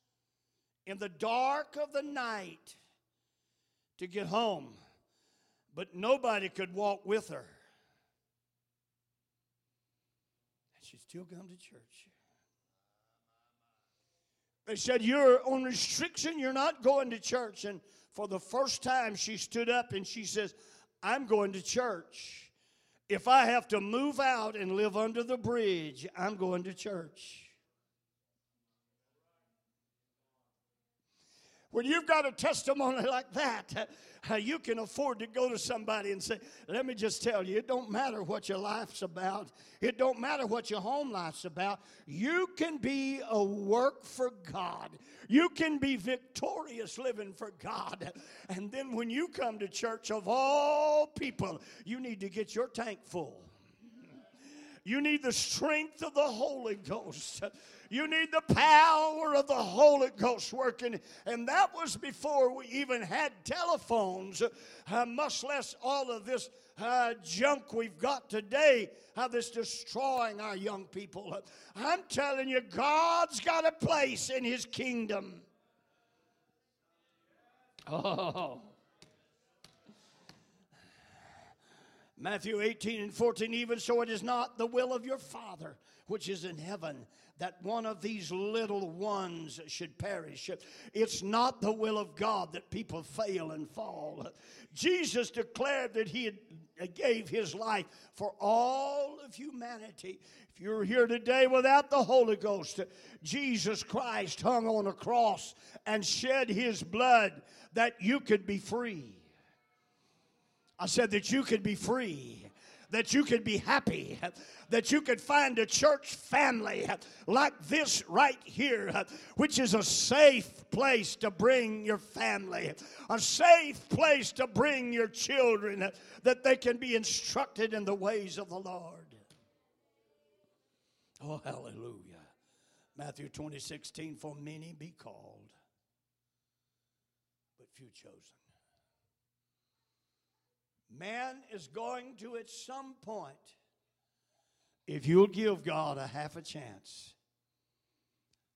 in the dark of the night to get home but nobody could walk with her. And she still come to church. They said, You're on restriction, you're not going to church. And for the first time, she stood up and she says, I'm going to church. If I have to move out and live under the bridge, I'm going to church. When you've got a testimony like that, <laughs> you can afford to go to somebody and say, let me just tell you, it don't matter what your life's about. It don't matter what your home life's about. You can be a work for God. You can be victorious living for God. And then when you come to church of all people, you need to get your tank full. You need the strength of the Holy Ghost. You need the power of the Holy Ghost working. And that was before we even had telephones, uh, much less all of this uh, junk we've got today how this destroying our young people. I'm telling you, God's got a place in His kingdom. Oh. Matthew 18 and 14, even so it is not the will of your Father which is in heaven that one of these little ones should perish. It's not the will of God that people fail and fall. Jesus declared that he gave his life for all of humanity. If you're here today without the Holy Ghost, Jesus Christ hung on a cross and shed his blood that you could be free. I said that you could be free, that you could be happy, that you could find a church family like this right here, which is a safe place to bring your family, a safe place to bring your children, that they can be instructed in the ways of the Lord. Oh, hallelujah. Matthew 20, 16, for many be called, but few chosen. Man is going to, at some point, If you'll give God a half a chance,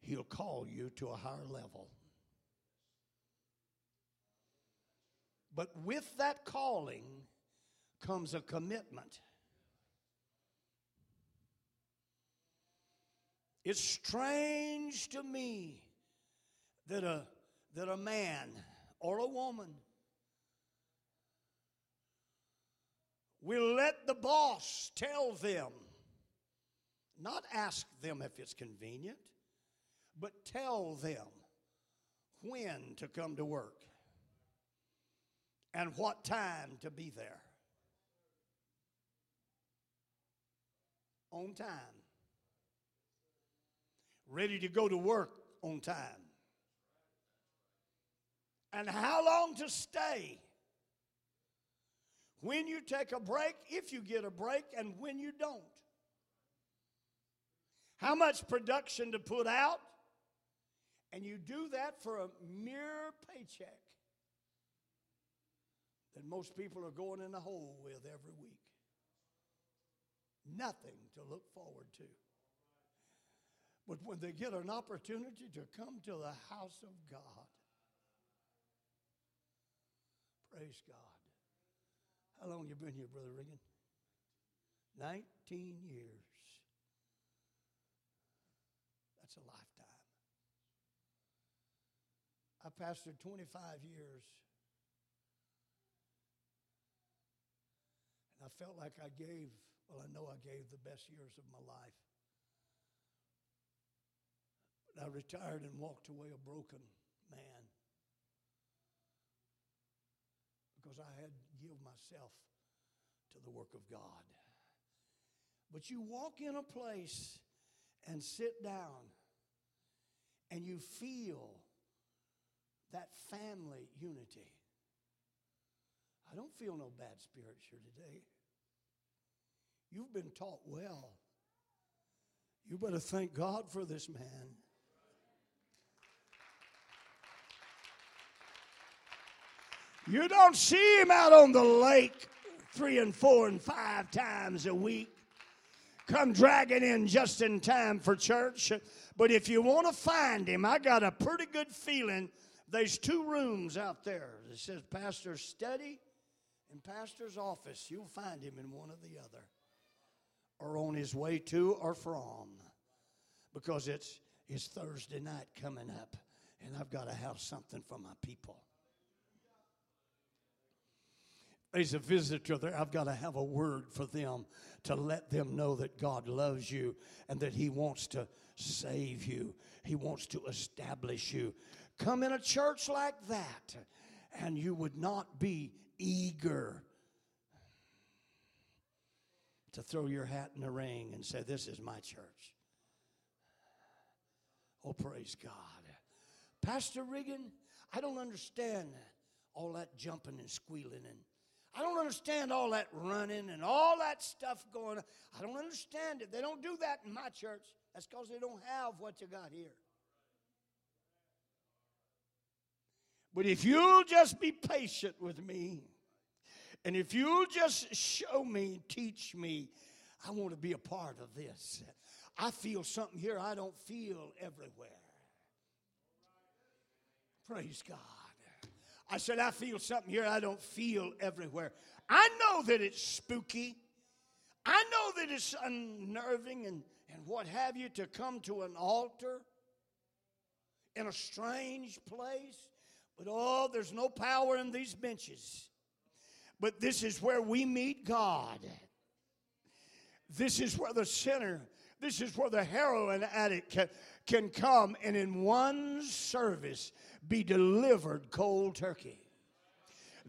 He'll call you to a higher level. But with that calling comes a commitment. It's strange to me that a, that a man or a woman will let the boss tell them, not ask them if it's convenient, but tell them when to come to work and what time to be there. On time. Ready to go to work on time. And how long to stay. When you take a break, if you get a break, and when you don't. How much production to put out, and you do that for a mere paycheck that most people are going in the hole with every week. Nothing to look forward to. But when they get an opportunity to come to the house of God, praise God. How long you been here, Brother Regan? 19 years. That's a lifetime. I pastored 25 years. And I felt like I gave, well, I know I gave the best years of my life. But I retired and walked away a broken man because I had give myself to the work of God. But you walk in a place and sit down and you feel that family unity. I don't feel no bad spirits here today. You've been taught well. You better thank God for this man. You don't see him out on the lake three and four and five times a week. Come dragging in just in time for church. But if you want to find him, I got a pretty good feeling there's two rooms out there. It says pastor's study and pastor's office. You'll find him in one or the other, or on his way to or from, because it's it's Thursday night coming up, and I've got to have something for my people. There's a visitor there. I've got to have a word for them to let them know that God loves you and that He wants to save you. He wants to establish you. Come in a church like that, and you would not be eager to throw your hat in the ring and say, This is my church. Oh, praise God. Pastor Regan, I don't understand all that jumping and squealing and I don't understand all that running and all that stuff going on. I don't understand it. They don't do that in my church. That's because they don't have what you got here. But if you'll just be patient with me, and if you'll just show me, teach me, I want to be a part of this. I feel something here I don't feel everywhere. Praise God. I said, I feel something here I don't feel everywhere. I know that it's spooky. I know that it's unnerving and, and what have you to come to an altar in a strange place. But oh, there's no power in these benches. But this is where we meet God. This is where the sinner, this is where the heroin addict can, can come and in one service be delivered cold turkey.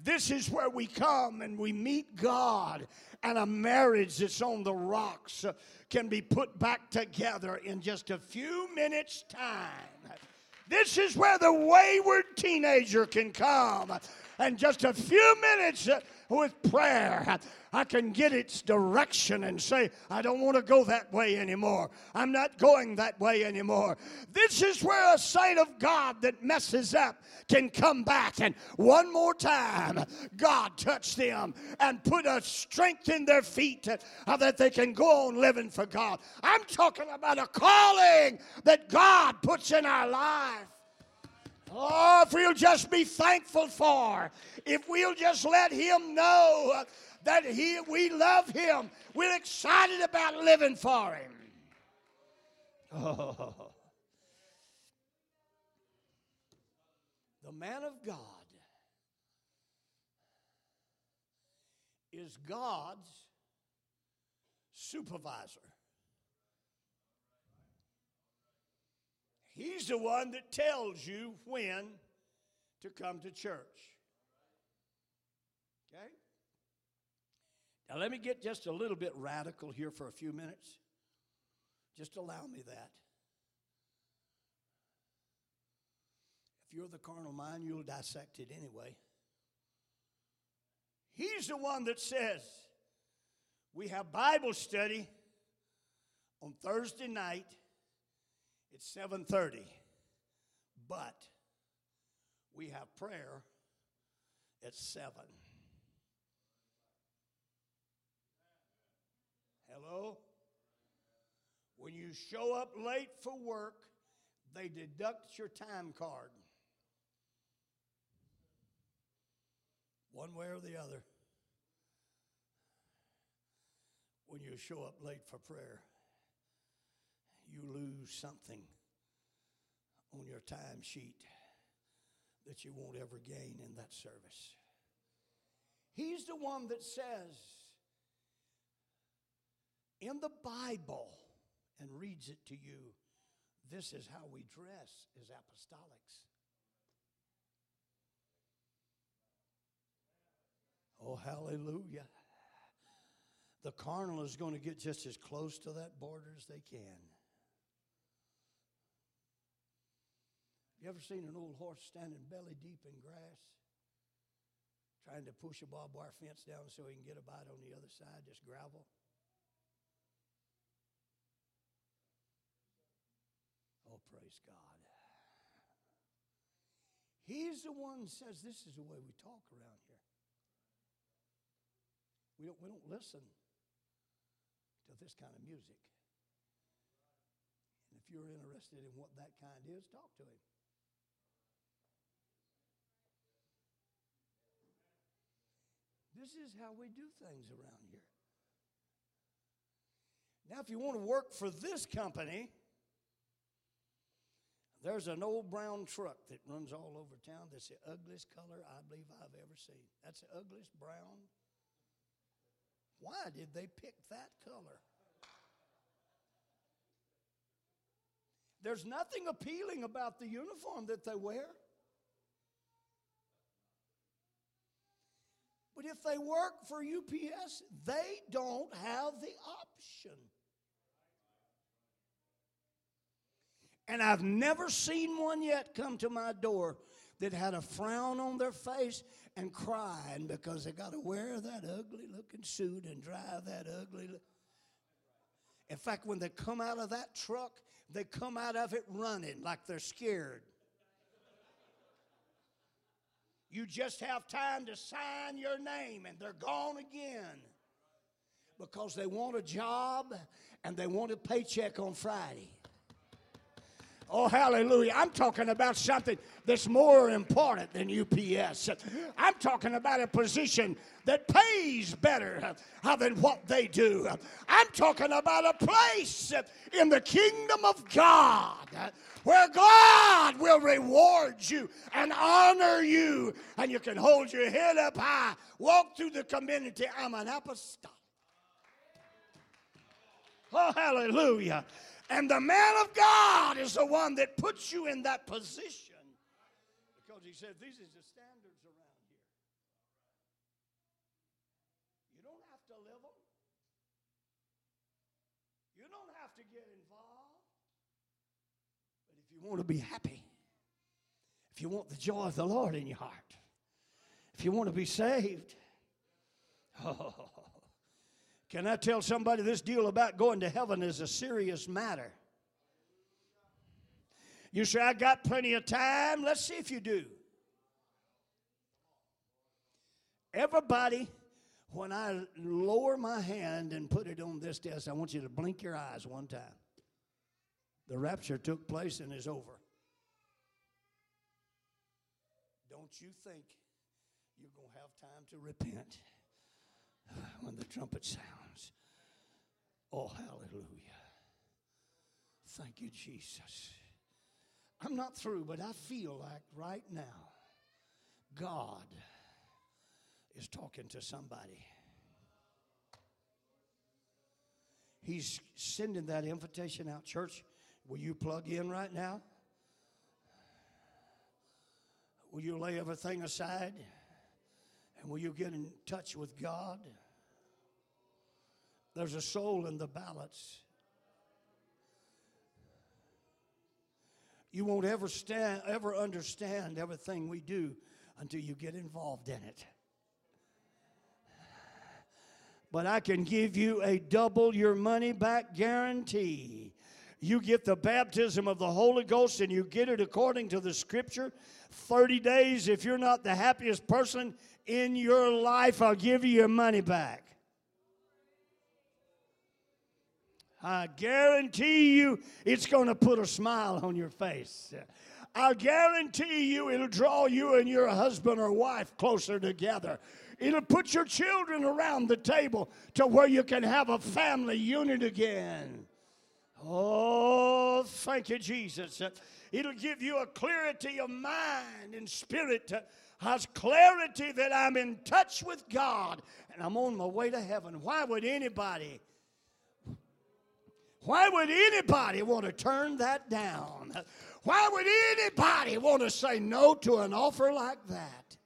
This is where we come and we meet God, and a marriage that's on the rocks can be put back together in just a few minutes' time. This is where the wayward teenager can come and just a few minutes uh, with prayer, I can get its direction and say, I don't want to go that way anymore. I'm not going that way anymore. This is where a saint of God that messes up can come back and one more time, God touch them and put a strength in their feet uh, that they can go on living for God. I'm talking about a calling that God puts in our life. Oh, if we'll just be thankful for, if we'll just let Him know that he, we love Him, we're excited about living for Him. Oh. <laughs> The man of God is God's supervisor. He's the one that tells you when to come to church. Okay? Now, let me get just a little bit radical here for a few minutes. Just allow me that. If you're the carnal mind, you'll dissect it anyway. He's the one that says we have Bible study on Thursday night it's 7:30. But we have prayer at 7. Hello? When you show up late for work, they deduct your time card. One way or the other. When you show up late for prayer you lose something on your time sheet that you won't ever gain in that service. He's the one that says in the Bible and reads it to you this is how we dress as apostolics. Oh, hallelujah. The carnal is going to get just as close to that border as they can. You ever seen an old horse standing belly deep in grass, trying to push a barbed wire fence down so he can get a bite on the other side, just gravel? Oh, praise God. He's the one who says this is the way we talk around here. We don't, we don't listen to this kind of music. And if you're interested in what that kind is, talk to him. This is how we do things around here. Now, if you want to work for this company, there's an old brown truck that runs all over town that's the ugliest color I believe I've ever seen. That's the ugliest brown. Why did they pick that color? There's nothing appealing about the uniform that they wear. But if they work for UPS, they don't have the option. And I've never seen one yet come to my door that had a frown on their face and crying because they got to wear that ugly looking suit and drive that ugly. In fact, when they come out of that truck, they come out of it running like they're scared. You just have time to sign your name and they're gone again because they want a job and they want a paycheck on Friday. Oh, hallelujah. I'm talking about something that's more important than UPS. I'm talking about a position that pays better uh, than what they do. I'm talking about a place in the kingdom of God uh, where God will reward you and honor you, and you can hold your head up high, walk through the community. I'm an apostolic. Oh, hallelujah. And the man of God is the one that puts you in that position. Because he said, These is the standards around here. You don't have to live them. You don't have to get involved. But if you want to be happy, if you want the joy of the Lord in your heart, If you want to be saved, <laughs> oh, can I tell somebody this deal about going to heaven is a serious matter? You say, I got plenty of time. Let's see if you do. Everybody, when I lower my hand and put it on this desk, I want you to blink your eyes one time. The rapture took place and is over. Don't you think you're going to have time to repent <sighs> when the trumpet sounds? Oh, hallelujah. Thank you, Jesus. I'm not through, but I feel like right now God is talking to somebody. He's sending that invitation out. Church, will you plug in right now? Will you lay everything aside? And will you get in touch with God? There's a soul in the balance. You won't ever stand, ever understand everything we do until you get involved in it. But I can give you a double your money back guarantee. You get the baptism of the Holy Ghost and you get it according to the scripture. 30 days, if you're not the happiest person in your life, I'll give you your money back. I guarantee you it's going to put a smile on your face. I guarantee you it'll draw you and your husband or wife closer together. It'll put your children around the table to where you can have a family unit again. Oh, thank you, Jesus. It'll give you a clarity of mind and spirit, has clarity that I'm in touch with God and I'm on my way to heaven. Why would anybody why would anybody want to turn that down? Why would anybody want to say no to an offer like that?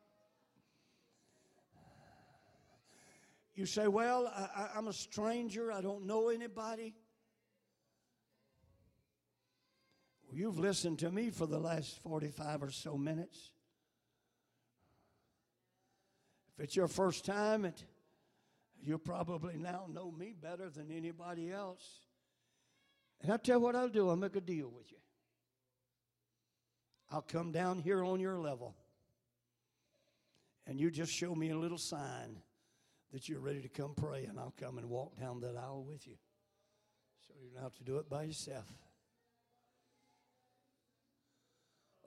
You say, Well, I, am a stranger, I don't know anybody. Well, you've listened to me for the last 45 or so minutes. If it's your first time, it, you probably now know me better than anybody else. And I'll tell you what I'll do I'll make a deal with you. I'll come down here on your level, and you just show me a little sign that you're ready to come pray, and I'll come and walk down that aisle with you. So you don't have to do it by yourself.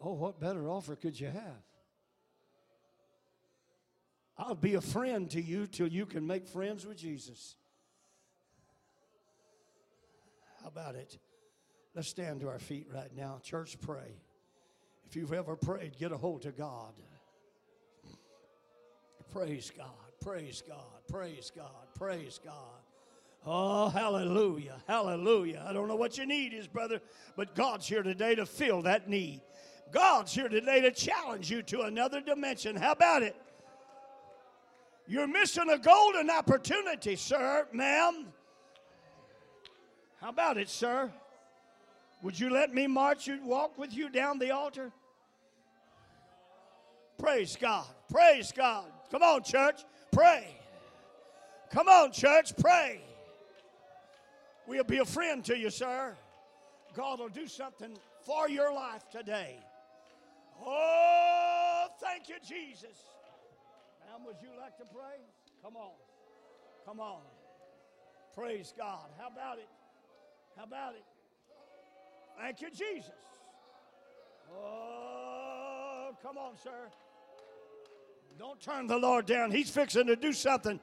Oh, what better offer could you have? I'll be a friend to you till you can make friends with Jesus. How about it? Let's stand to our feet right now. Church, pray. If you've ever prayed, get a hold of God. Praise God. Praise God. Praise God. Praise God. Oh, hallelujah. Hallelujah. I don't know what your need is, brother, but God's here today to fill that need. God's here today to challenge you to another dimension. How about it? You're missing a golden opportunity, sir, ma'am. How about it, sir? Would you let me march you, walk with you down the altar? Praise God. Praise God. Come on, church. Pray. Come on, church. Pray. We'll be a friend to you, sir. God will do something for your life today. Oh, thank you, Jesus. Would you like to pray? Come on. Come on. Praise God. How about it? How about it? Thank you, Jesus. Oh, come on, sir. Don't turn the Lord down. He's fixing to do something.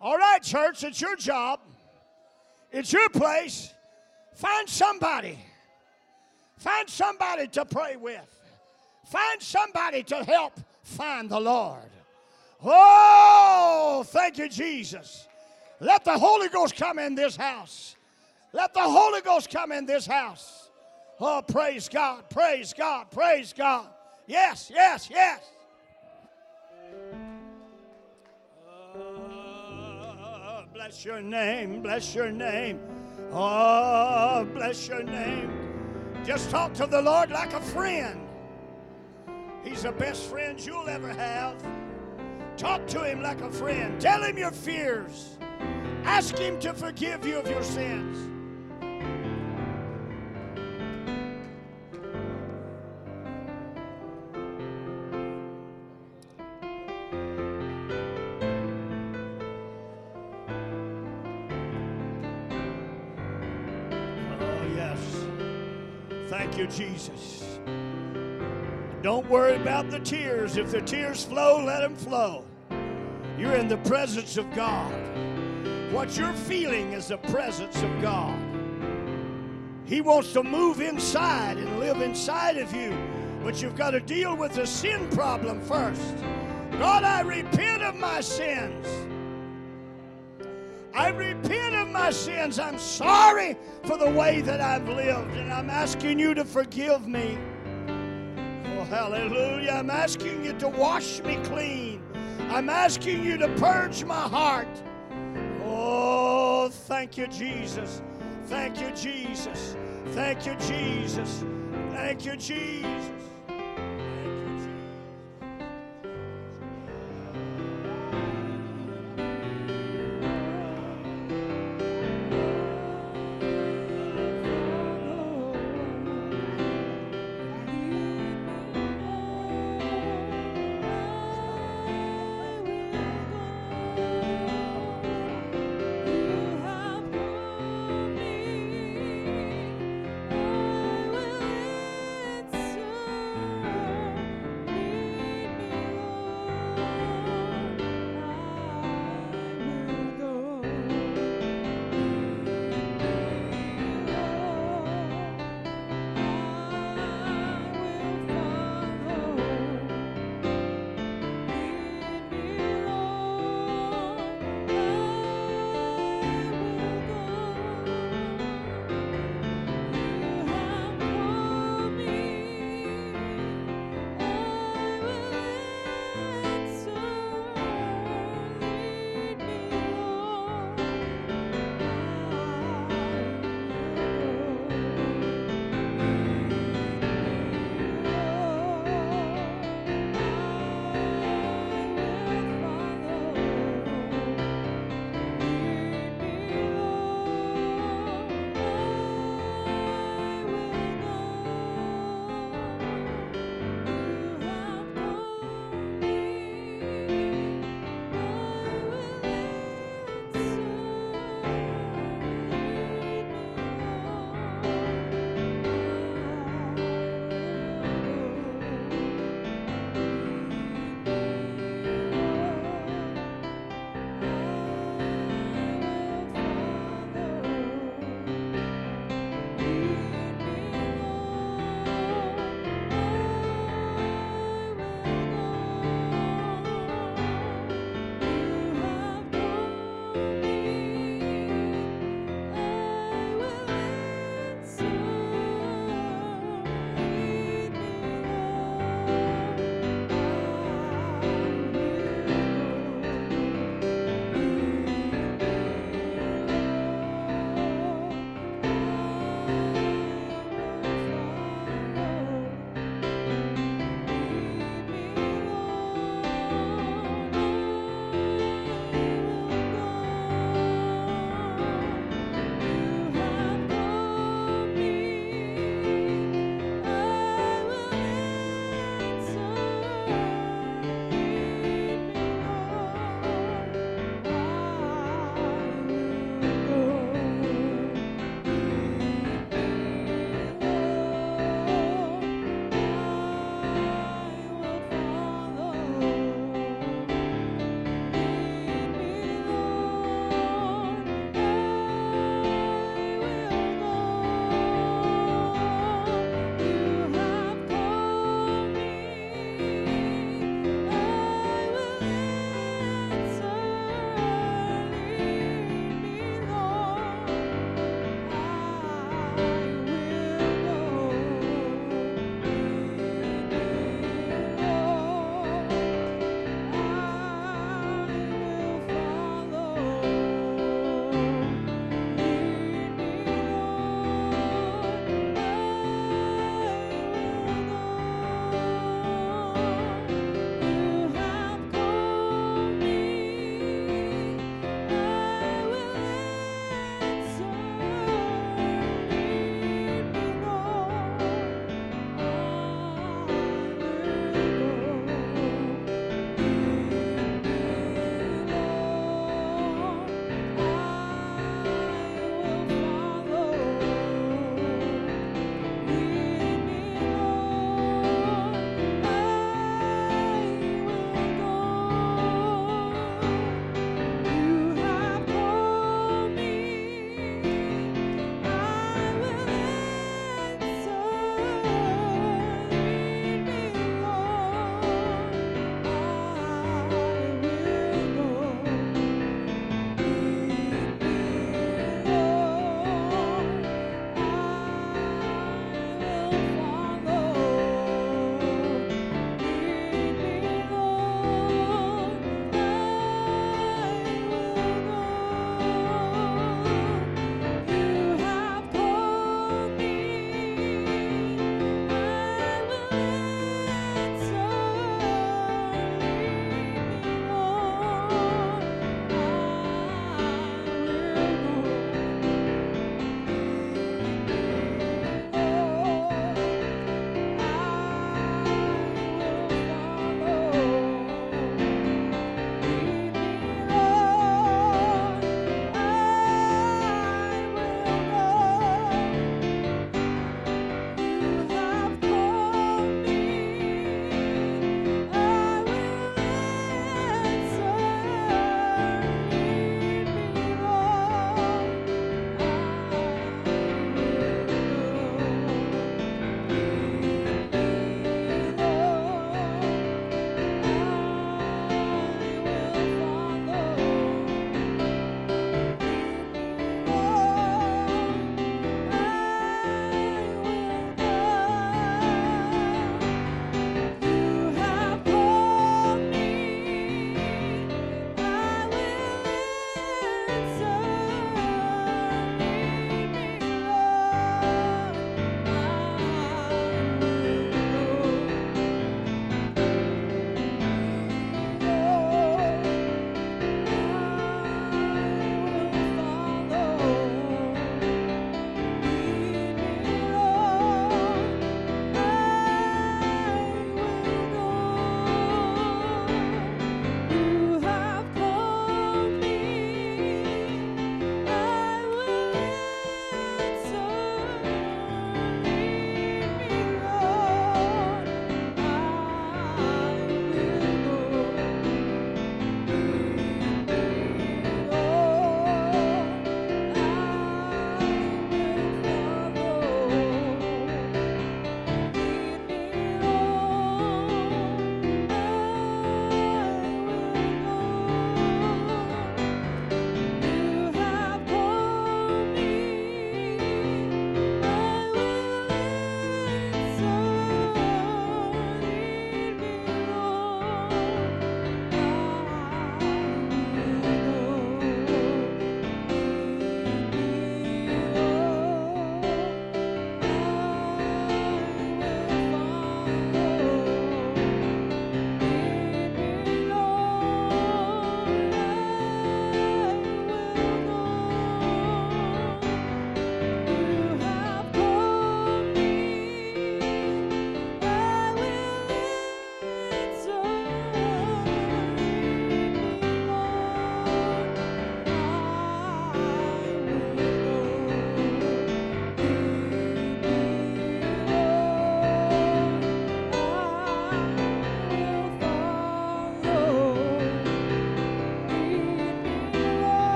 All right, church, it's your job. It's your place. Find somebody. Find somebody to pray with. Find somebody to help find the Lord. Oh, thank you, Jesus. Let the Holy Ghost come in this house. Let the Holy Ghost come in this house. Oh, praise God, praise God, praise God. Yes, yes, yes. Oh, bless your name, bless your name. Oh, bless your name. Just talk to the Lord like a friend. He's the best friend you'll ever have. Talk to him like a friend. Tell him your fears. Ask him to forgive you of your sins. Oh, yes. Thank you, Jesus. Don't worry about the tears. If the tears flow, let them flow. You're in the presence of God. What you're feeling is the presence of God. He wants to move inside and live inside of you, but you've got to deal with the sin problem first. God, I repent of my sins. I repent of my sins. I'm sorry for the way that I've lived, and I'm asking you to forgive me. Hallelujah. I'm asking you to wash me clean. I'm asking you to purge my heart. Oh, thank you, Jesus. Thank you, Jesus. Thank you, Jesus. Thank you, Jesus.